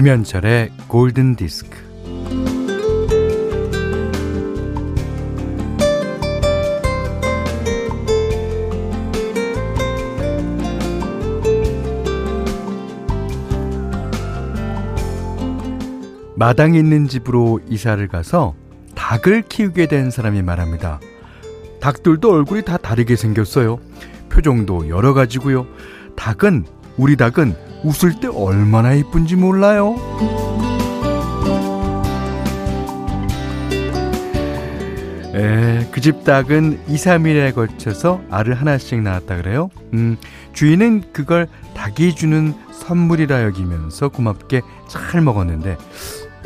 김현철의 골든 디스크. 마당에 있는 집으로 이사를 가서 닭을 키우게 된 사람이 말합니다. 닭들도 얼굴이 다 다르게 생겼어요. 표정도 여러 가지고요. 닭은 우리 닭은 웃을 때 얼마나 이쁜지 몰라요. 그집 닭은 2, 3일에 걸쳐서 알을 하나씩 낳았다 그래요. 음, 주인은 그걸 닭이 주는 선물이라 여기면서 고맙게 잘 먹었는데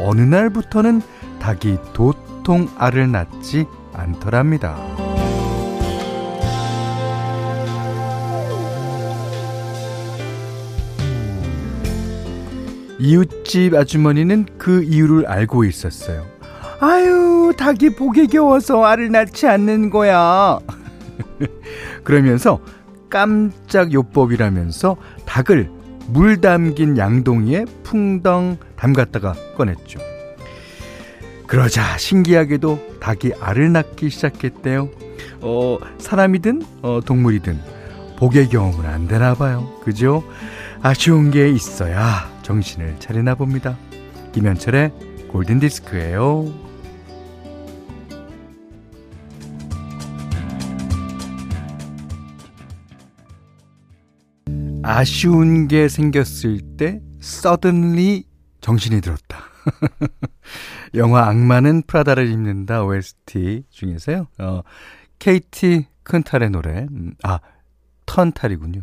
어느 날부터는 닭이 도통 알을 낳지 않더랍니다. 이웃집 아주머니는 그 이유를 알고 있었어요. 아유, 닭이 복에 겨워서 알을 낳지 않는 거야. 그러면서 깜짝 요법이라면서 닭을 물 담긴 양동이에 풍덩 담갔다가 꺼냈죠. 그러자 신기하게도 닭이 알을 낳기 시작했대요. 어, 사람이든 어, 동물이든 복의 경험은 안 되나 봐요. 그죠? 아쉬운 게 있어야 정신을 차리나 봅니다. 김현철의 골든 디스크예요. 아쉬운 게 생겼을 때 suddenly 정신이 들었다. 영화 악마는 프라다를 입는다 OST 중에서요. 어, 케이티 큰탈의 노래. 음, 아, 턴탈이군요.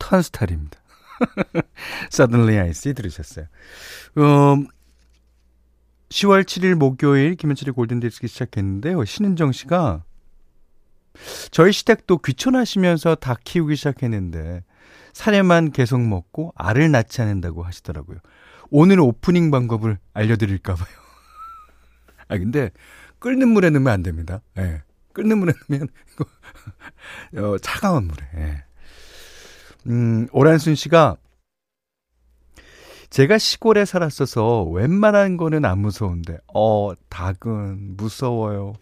턴스탈입니다. Suddenly I See 들으셨어요. 어, 10월 7일 목요일 김현철의 골든디스크 시작했는데요. 신은정 씨가 저희 시댁도 귀촌하시면서 닭 키우기 시작했는데 사례만 계속 먹고 알을 낳지 않는다고 하시더라고요. 오늘 오프닝 방법을 알려드릴까봐요. 아, 근데 끓는 물에 넣으면 안 됩니다. 예. 네. 끓는 물에 넣으면, 어, 차가운 물에. 예. 음, 오란순 씨가 제가 시골에 살았어서 웬만한 거는 안 무서운데, 어, 닭은 무서워요.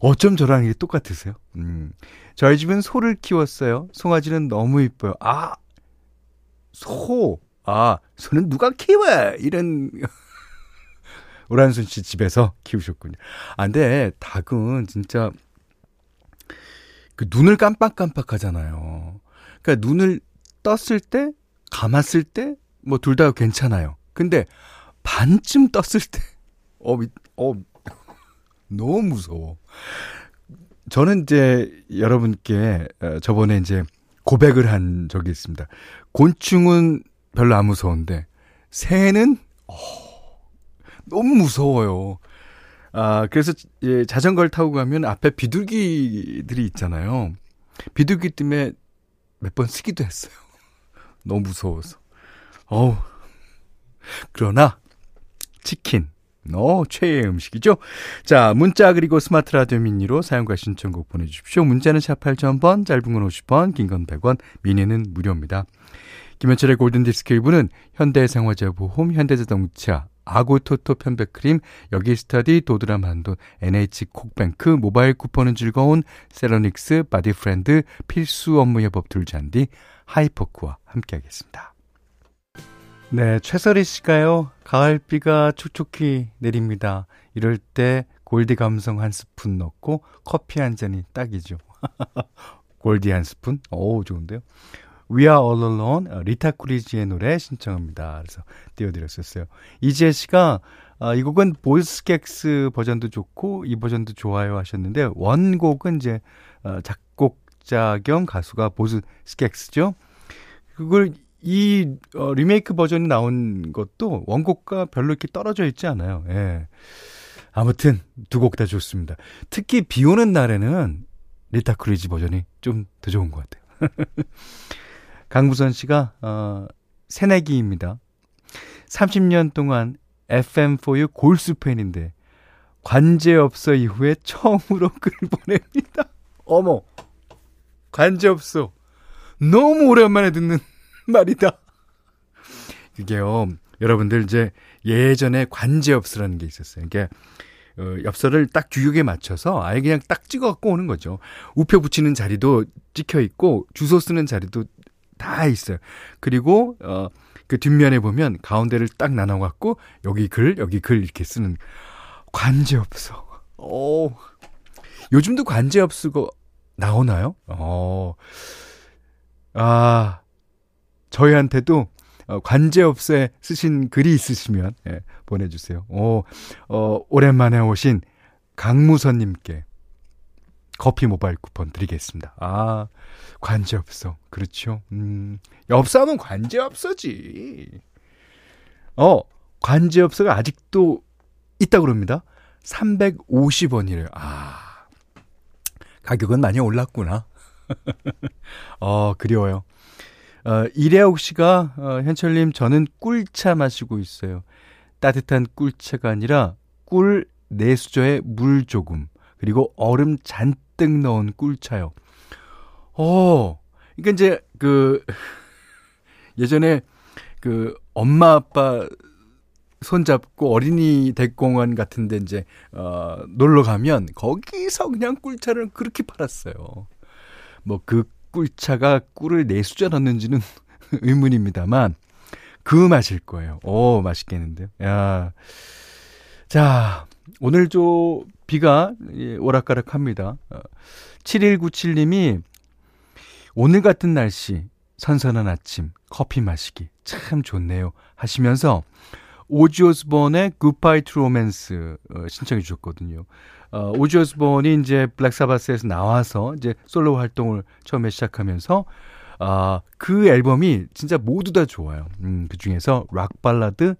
어쩜 저랑 이게 똑같으세요? 음. 저희 집은 소를 키웠어요. 송아지는 너무 이뻐요. 아, 소. 아, 소는 누가 키워? 이런. 오란순 씨 집에서 키우셨군요. 아, 근데 닭은 진짜 그 눈을 깜빡깜빡 하잖아요. 그러니까 눈을 떴을 때, 감았을 때, 뭐 둘 다 괜찮아요. 근데 반쯤 떴을 때, 어, 어, 너무 무서워. 저는 이제 여러분께 어, 저번에 이제 고백을 한 적이 있습니다. 곤충은 별로 안 무서운데 새는 어, 너무 무서워요. 아, 그래서 예, 자전거를 타고 가면 앞에 비둘기들이 있잖아요. 비둘기 때문에 몇 번 쓰기도 했어요. 너무 무서워서. 어우. 그러나 치킨 어, 최애의 음식이죠. 자, 문자 그리고 스마트 라디오 미니로 사용과 신청곡 보내주십시오. 문자는 샵 8000번, 짧은 건 50원, 긴 건 100원, 미니는 무료입니다. 김현철의 골든디스크 1부는 현대생활재보험, 현대자동차, 아고토토 편백크림, 여기스터디, 도드람 한돈, NH콕뱅크, 모바일 쿠폰은 즐거운 세러닉스, 바디프렌드, 필수 업무 협업 툴 잔디, 하이퍼크와 함께하겠습니다. 네, 최설희 씨가요. 가을비가 촉촉히 내립니다. 이럴 때 골디 감성 한 스푼 넣고 커피 한 잔이 딱이죠. 골디 한 스푼? 오, 좋은데요. We Are All Alone, 어, 리타 쿨리지의 노래 신청합니다. 그래서 띄워드렸었어요. 이지혜 씨가 아, 이 곡은 보즈 스캑스 버전도 좋고 이 버전도 좋아요 하셨는데 원곡은 이제 어, 작곡자 겸 가수가 보즈 스캑스죠. 그걸 이 어, 리메이크 버전이 나온 것도 원곡과 별로 이렇게 떨어져 있지 않아요. 예. 아무튼 두 곡 다 좋습니다. 특히 비 오는 날에는 리타 크리지 버전이 좀 더 좋은 것 같아요. 강부선 씨가 어, 새내기입니다. 30년 동안 FM4U 골수 팬인데 관제없어 이후에 처음으로 글 보냅니다. 어머 관제없어 너무 오랜만에 듣는 말이다. 그게요, 여러분들 이제 예전에 관제엽서라는 게 있었어요. 이게 어, 엽서를 딱 규격에 맞춰서 아예 그냥 딱 찍어 갖고 오는 거죠. 우표 붙이는 자리도 찍혀 있고 주소 쓰는 자리도 다 있어요. 그리고 어, 그 뒷면에 보면 가운데를 딱 나눠 갖고 여기 글, 여기 글 이렇게 쓰는 관제엽서. 오. 요즘도 관제엽서가 나오나요? 어. 아. 저희한테도 어, 관제업소에 쓰신 글이 있으시면 예, 보내주세요. 오, 어, 오랜만에 오신 강무선님께 커피 모바일 쿠폰 드리겠습니다. 아, 관제업소. 그렇죠. 음, 엽서하면 관제업소지. 어, 관제업소가 아직도 있다고 그럽니다. 350원이래요. 아, 가격은 많이 올랐구나. 어, 그리워요. 어, 이래옥 씨가, 어, 현철님, 저는 꿀차 마시고 있어요. 따뜻한 꿀차가 아니라 꿀 내수저에 물 조금, 그리고 얼음 잔뜩 넣은 꿀차요. 어, 그러니까 이제 그, 예전에 그 엄마 아빠 손잡고 어린이 대공원 같은 데 이제, 어, 놀러 가면 거기서 그냥 꿀차를 그렇게 팔았어요. 뭐 그 꿀차가 꿀을 내수자 넣는지는 의문입니다만 그 맛일 거예요. 오, 맛있겠는데요. 야. 자, 오늘 저 비가 오락가락 합니다. 7197님이 어, 오늘 같은 날씨, 선선한 아침, 커피 마시기 참 좋네요. 하시면서 오지 오스본의 Goodbye to Romance 어, 신청해 주셨거든요. 어, 오지 오스본이 이제 블랙사바스에서 나와서 이제 솔로 활동을 처음에 시작하면서 아, 그 앨범이 진짜 모두 다 좋아요. 음, 그 중에서 락 발라드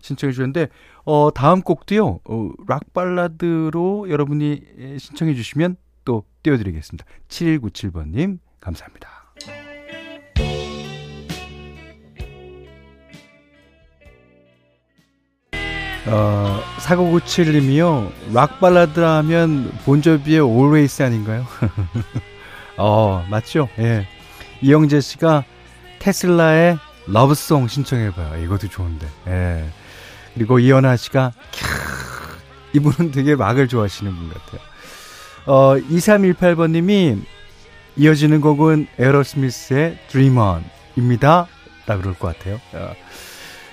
신청해 주셨는데 어, 다음 곡도요. 어, 락 발라드로 여러분이 신청해 주시면 또 띄워 드리겠습니다. 7197번 님 감사합니다. 어, 4997님이요. 락 발라드 하면 본조비의 Always 아닌가요? 어, 맞죠? 예. 이영재 씨가 테슬라의 Love Song 신청해봐요. 이것도 좋은데. 예. 그리고 이연아 씨가, 캬, 이분은 되게 락을 좋아하시는 분 같아요. 어, 2318번님이 이어지는 곡은 에어로스미스의 Dream On입니다. 라 그럴 것 같아요. 어,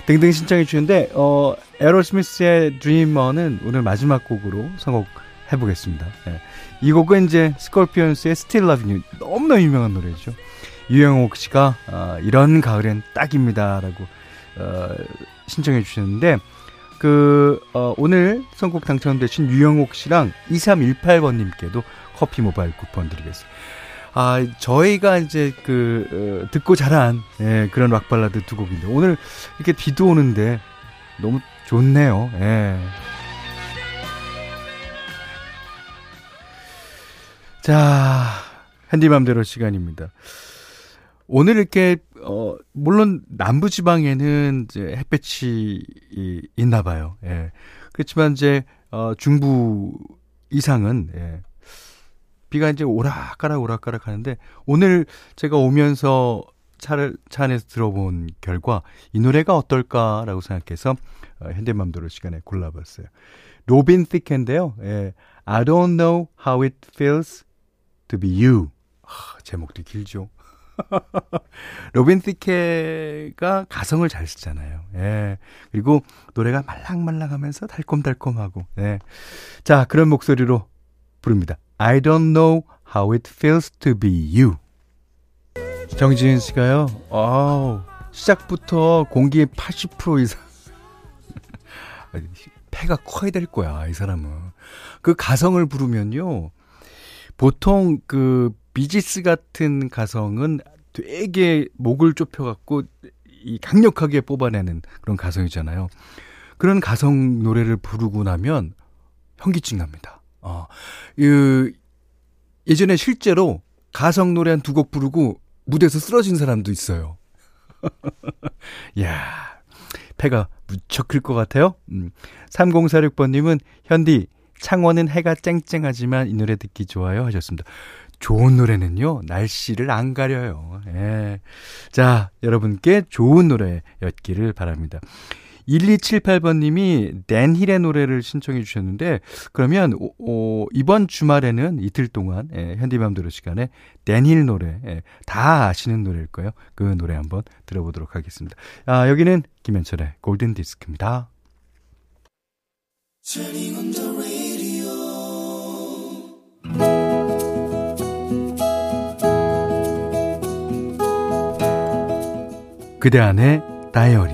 등등 신청해 주는데 어 에어로스미스의 드리머는 오늘 마지막 곡으로 선곡 해 보겠습니다. 예. 이 곡은 이제 스콜피언스의 Still Love You 너무나 유명한 노래죠. 유영옥 씨가 어, 이런 가을엔 딱입니다라고 어, 신청해 주셨는데 그 어, 오늘 선곡 당첨되신 유영옥 씨랑 2318번님께도 커피 모바일 쿠폰 드리겠습니다. 아, 저희가 이제 그, 어, 듣고 자란, 예, 그런 락 발라드 두 곡인데, 오늘 이렇게 비도 오는데, 너무 좋네요, 예. 자, 핸디맘대로 시간입니다. 오늘 이렇게, 어, 물론 남부 지방에는 이제 햇볕이 있나 봐요, 예. 그렇지만 이제, 어, 중부 이상은, 예, 비가 이제 오락가락 오락가락 하는데 오늘 제가 오면서 차를 차 안에서 들어본 결과 이 노래가 어떨까라고 생각해서 어, 현디맘대로 시간에 골라봤어요. 로빈 시크인데요. 예, I don't know how it feels to be you. 아, 제목도 길죠. 로빈 시크가 가성을 잘 쓰잖아요. 예. 그리고 노래가 말랑말랑하면서 달콤달콤하고. 예. 자, 그런 목소리로 부릅니다. I don't know how it feels to be you. 정지은 씨가요, 아우, 시작부터 공기의 80% 이상. 폐가 커야 될 거야, 이 사람은. 그 가성을 부르면요, 보통 그 비지스 같은 가성은 되게 목을 좁혀갖고 이 강력하게 뽑아내는 그런 가성이잖아요. 그런 가성 노래를 부르고 나면 현기증 납니다. 어, 그, 예전에 실제로 가성 노래 한 두 곡 부르고 무대에서 쓰러진 사람도 있어요. 야 폐가 무척 클 것 같아요. 음, 3046번님은 현디 창원은 해가 쨍쨍하지만 이 노래 듣기 좋아요 하셨습니다. 좋은 노래는요 날씨를 안 가려요. 예. 자 여러분께 좋은 노래였기를 바랍니다. 1278번님이 댄힐의 노래를 신청해 주셨는데 그러면 오, 오, 이번 주말에는 이틀 동안 예, 현디맘대로 시간에 댄힐 노래 예, 다 아시는 노래일 거예요. 그 노래 한번 들어보도록 하겠습니다. 아, 여기는 김현철의 골든 디스크입니다. 그대 안의 다이어리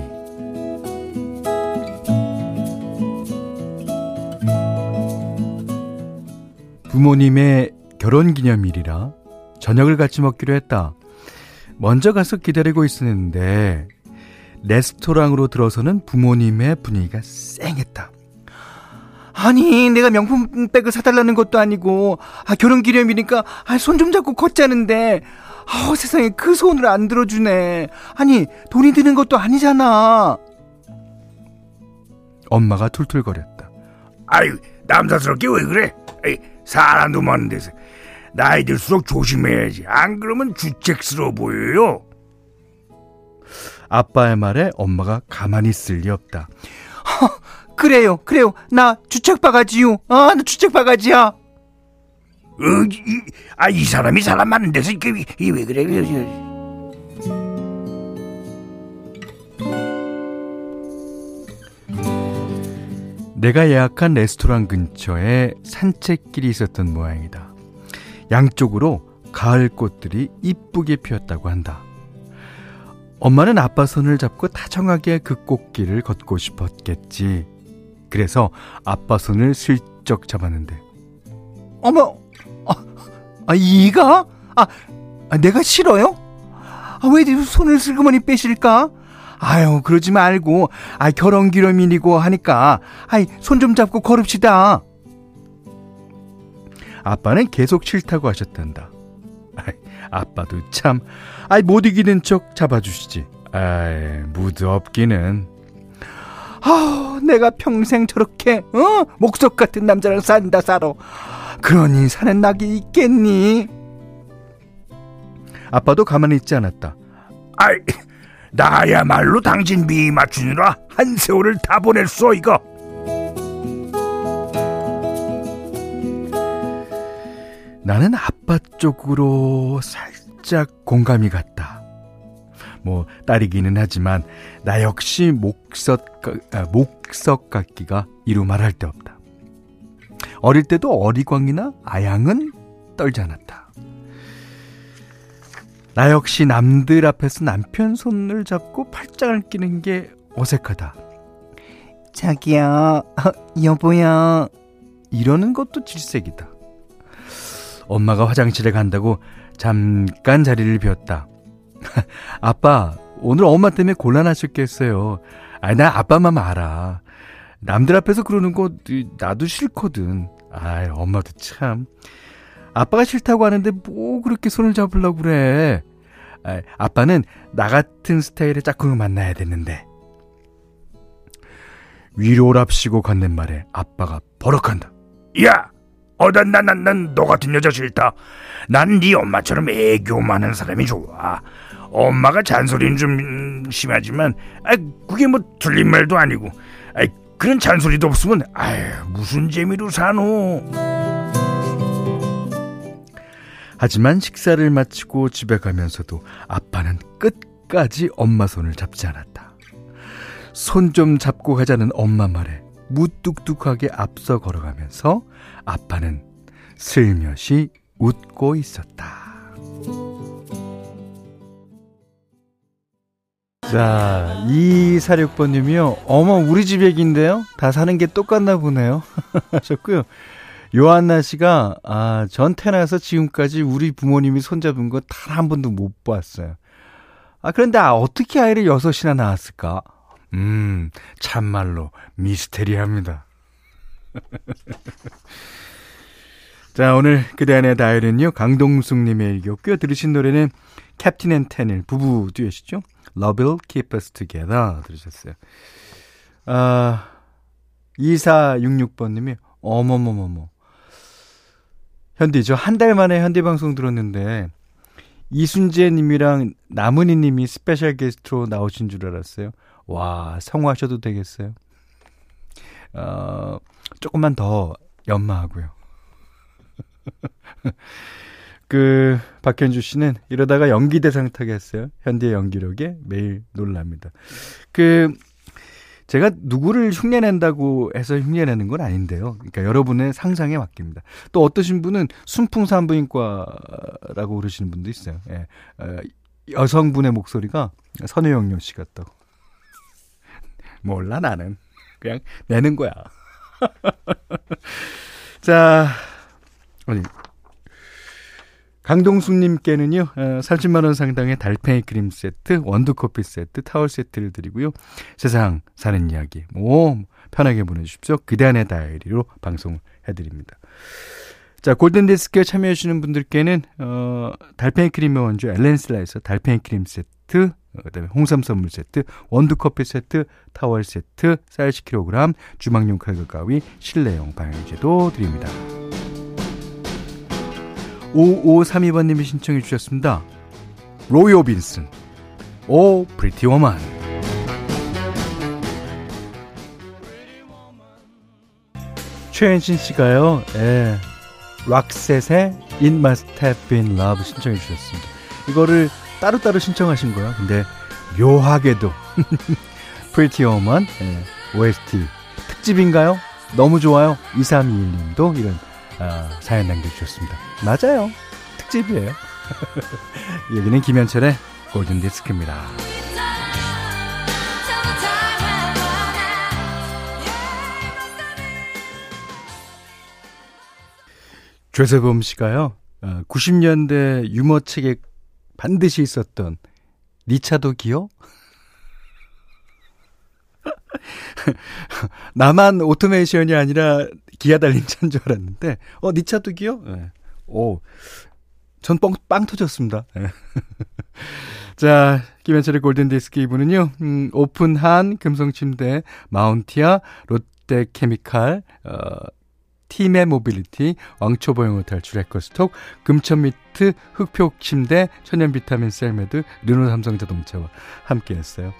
부모님의 결혼 기념일이라 저녁을 같이 먹기로 했다. 먼저 가서 기다리고 있었는데 레스토랑으로 들어서는 부모님의 분위기가 쌩했다. 아니, 내가 명품 백을 사달라는 것도 아니고, 아, 결혼 기념일이니까, 아, 손 좀 잡고 걷자는데, 아, 세상에 그 손을 안 들어주네. 아니, 돈이 드는 것도 아니잖아. 엄마가 툴툴거렸다. 아유, 남사스럽게 왜 그래? 에이, 사람도 많은 데서 나이 들수록 조심해야지. 안 그러면 주책스러워 보여요. 아빠의 말에 엄마가 가만히 있을 리 없다. 허, 그래요, 그래요. 나 주책 바가지요. 아, 나 주책 바가지야. 어, 이, 아, 이 사람이 사람 많은 데서 이게, 왜 그래? 내가 예약한 레스토랑 근처에 산책길이 있었던 모양이다. 양쪽으로 가을 꽃들이 이쁘게 피었다고 한다. 엄마는 아빠 손을 잡고 다정하게 그 꽃길을 걷고 싶었겠지. 그래서 아빠 손을 슬쩍 잡았는데. 어머, 아, 아 이가? 아, 아, 내가 싫어요? 아, 왜 손을 슬그머니 빼실까? 아유, 그러지 말고, 아, 결혼 기념일이고 하니까, 아이, 손 좀 잡고 걸읍시다. 아빠는 계속 싫다고 하셨단다. 아이, 아빠도 참, 아이, 못 이기는 척 잡아주시지. 아이, 무드 없기는. 아 내가 평생 저렇게, 어? 목석 같은 남자랑 산다, 살아. 그러니 사는 낙이 있겠니? 아빠도 가만히 있지 않았다. 아이, 나야말로 당신 미 맞추느라 한 세월을 다 보냈어 이거. 나는 아빠 쪽으로 살짝 공감이 갔다. 뭐 딸이기는 하지만 나 역시 목석 아, 목석 같기가 이루 말할 데 없다. 어릴 때도 어리광이나 아양은 떨지 않았다. 나 역시 남들 앞에서 남편 손을 잡고 팔짱을 끼는 게 어색하다. 자기야, 여보야. 이러는 것도 질색이다. 엄마가 화장실에 간다고 잠깐 자리를 비웠다. 아빠, 오늘 엄마 때문에 곤란하셨겠어요. 아니, 나 아빠만 알아. 남들 앞에서 그러는 거 나도 싫거든. 아이, 엄마도 참. 아빠가 싫다고 하는데 뭐 그렇게 손을 잡으려고 그래. 아, 아빠는 나 같은 스타일의 짝꿍을 만나야 되는데. 위로랍시고 건넨 말에 아빠가 버럭한다. 야! 어 난 난난너 같은 여자 싫다. 난 네 엄마처럼 애교 많은 사람이 좋아. 엄마가 잔소리는 좀 심하지만 아 그게 뭐 틀린 말도 아니고 아 그런 잔소리도 없으면 아유 무슨 재미로 사노. 하지만 식사를 마치고 집에 가면서도 아빠는 끝까지 엄마 손을 잡지 않았다. 손 좀 잡고 가자는 엄마 말에 무뚝뚝하게 앞서 걸어가면서 아빠는 슬며시 웃고 있었다. 자, 2246번님이요. 어머, 우리 집 얘기인데요? 다 사는 게 똑같나 보네요. 하셨고요. 요한나 씨가 아, 전 태어나서 지금까지 우리 부모님이 손잡은 거 단 한 번도 못 봤어요. 아, 그런데 아, 어떻게 아이를 여섯이나 낳았을까? 음, 참말로 미스테리합니다. 자, 오늘 그대 안의 다이어리는요, 강동숙 님의 일기였고요. 들으신 노래는 캡틴 앤 테닐 부부 듀엣이죠. Love will keep us together 들으셨어요. 아, 2466번님이 어머머머머. 현디, 저 한 달 만에 현디 방송 들었는데, 이순재 님이랑 나문희 님이 special 게스트로 나오신 줄 알았어요. 와, 성공하셔도 되겠어요. 어, 조금만 더 연마하고요. 그 박현주 씨는 이러다가 연기 대상 타겠어요. 현디 연기력에 매일 놀랍니다. 그 제가 누구를 흉내낸다고 해서 흉내내는 건 아닌데요. 그러니까 여러분의 상상에 맡깁니다. 또 어떠신 분은 순풍산부인과라고 그러시는 분도 있어요. 예. 어, 여성분의 목소리가 선우영녀 씨 같다고. 몰라 나는 그냥 내는 거야. 자, 아니 강동숙님께는요, 어, 30만원 상당의 달팽이 크림 세트, 원두커피 세트, 타월 세트를 드리고요. 세상 사는 이야기, 뭐, 편하게 보내주십시오. 그대안의 다이리로 방송을 해드립니다. 자, 골든디스크에 참여해주시는 분들께는, 어, 달팽이 크림의 원조 엘렌슬라에서 달팽이 크림 세트, 어, 그 다음에 홍삼 선물 세트, 원두 커피 세트, 타월 세트, 쌀 10kg, 주방용 칼과 가위, 실내용 방향제도 드립니다. 5532번님이 신청해 주셨습니다. 로이 오빈슨, Oh Pretty Woman. 최현신 씨가요, 예, 락셋의 It Must Have Been Love 신청해 주셨습니다. 이거를 따로따로 신청하신 거예요. 근데 묘하게도 Pretty Woman 예, OST 특집인가요? 너무 좋아요. 2321님도 이런 아, 사연 남겨주셨습니다. 맞아요. 특집이에요. 여기는 김현철의 골든디스크입니다. 최세범 씨가요, 90년대 어, 유머 책에 반드시 있었던 니차도 기어? 나만 오토메이션이 아니라 기아 달린 차인 줄 알았는데, 어, 니 차도 기어? 네. 오, 전 뻥, 빵 터졌습니다. 네. 자, 김현철의 골든디스크 이분은요, 음, 오픈한 금성침대, 마운티아, 롯데케미칼, 어, 티맵 모빌리티, 왕초보영어 탈출 해커스톡, 금천미트, 흑표침대, 천연비타민 셀메드, 르노 삼성자동차와 함께 했어요.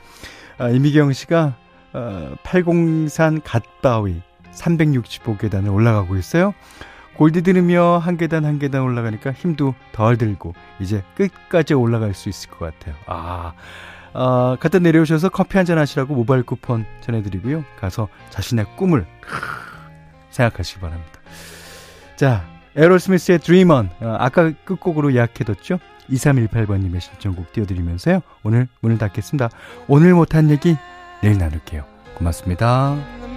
아, 이미경 씨가 어, 803 갓바위 365계단을 올라가고 있어요. 골디 들으며 한 계단 한 계단 올라가니까 힘도 덜 들고 이제 끝까지 올라갈 수 있을 것 같아요. 아, 어, 갖다 내려오셔서 커피 한 잔 하시라고 모바일 쿠폰 전해드리고요. 가서 자신의 꿈을 생각하시기 바랍니다. 자, 에로스미스의 Dream On. 어, 아까 끝곡으로 예약해뒀죠? 2318번님의 신청곡 띄워드리면서요. 오늘 문을 닫겠습니다. 오늘 못한 얘기 내일 나눌게요. 고맙습니다.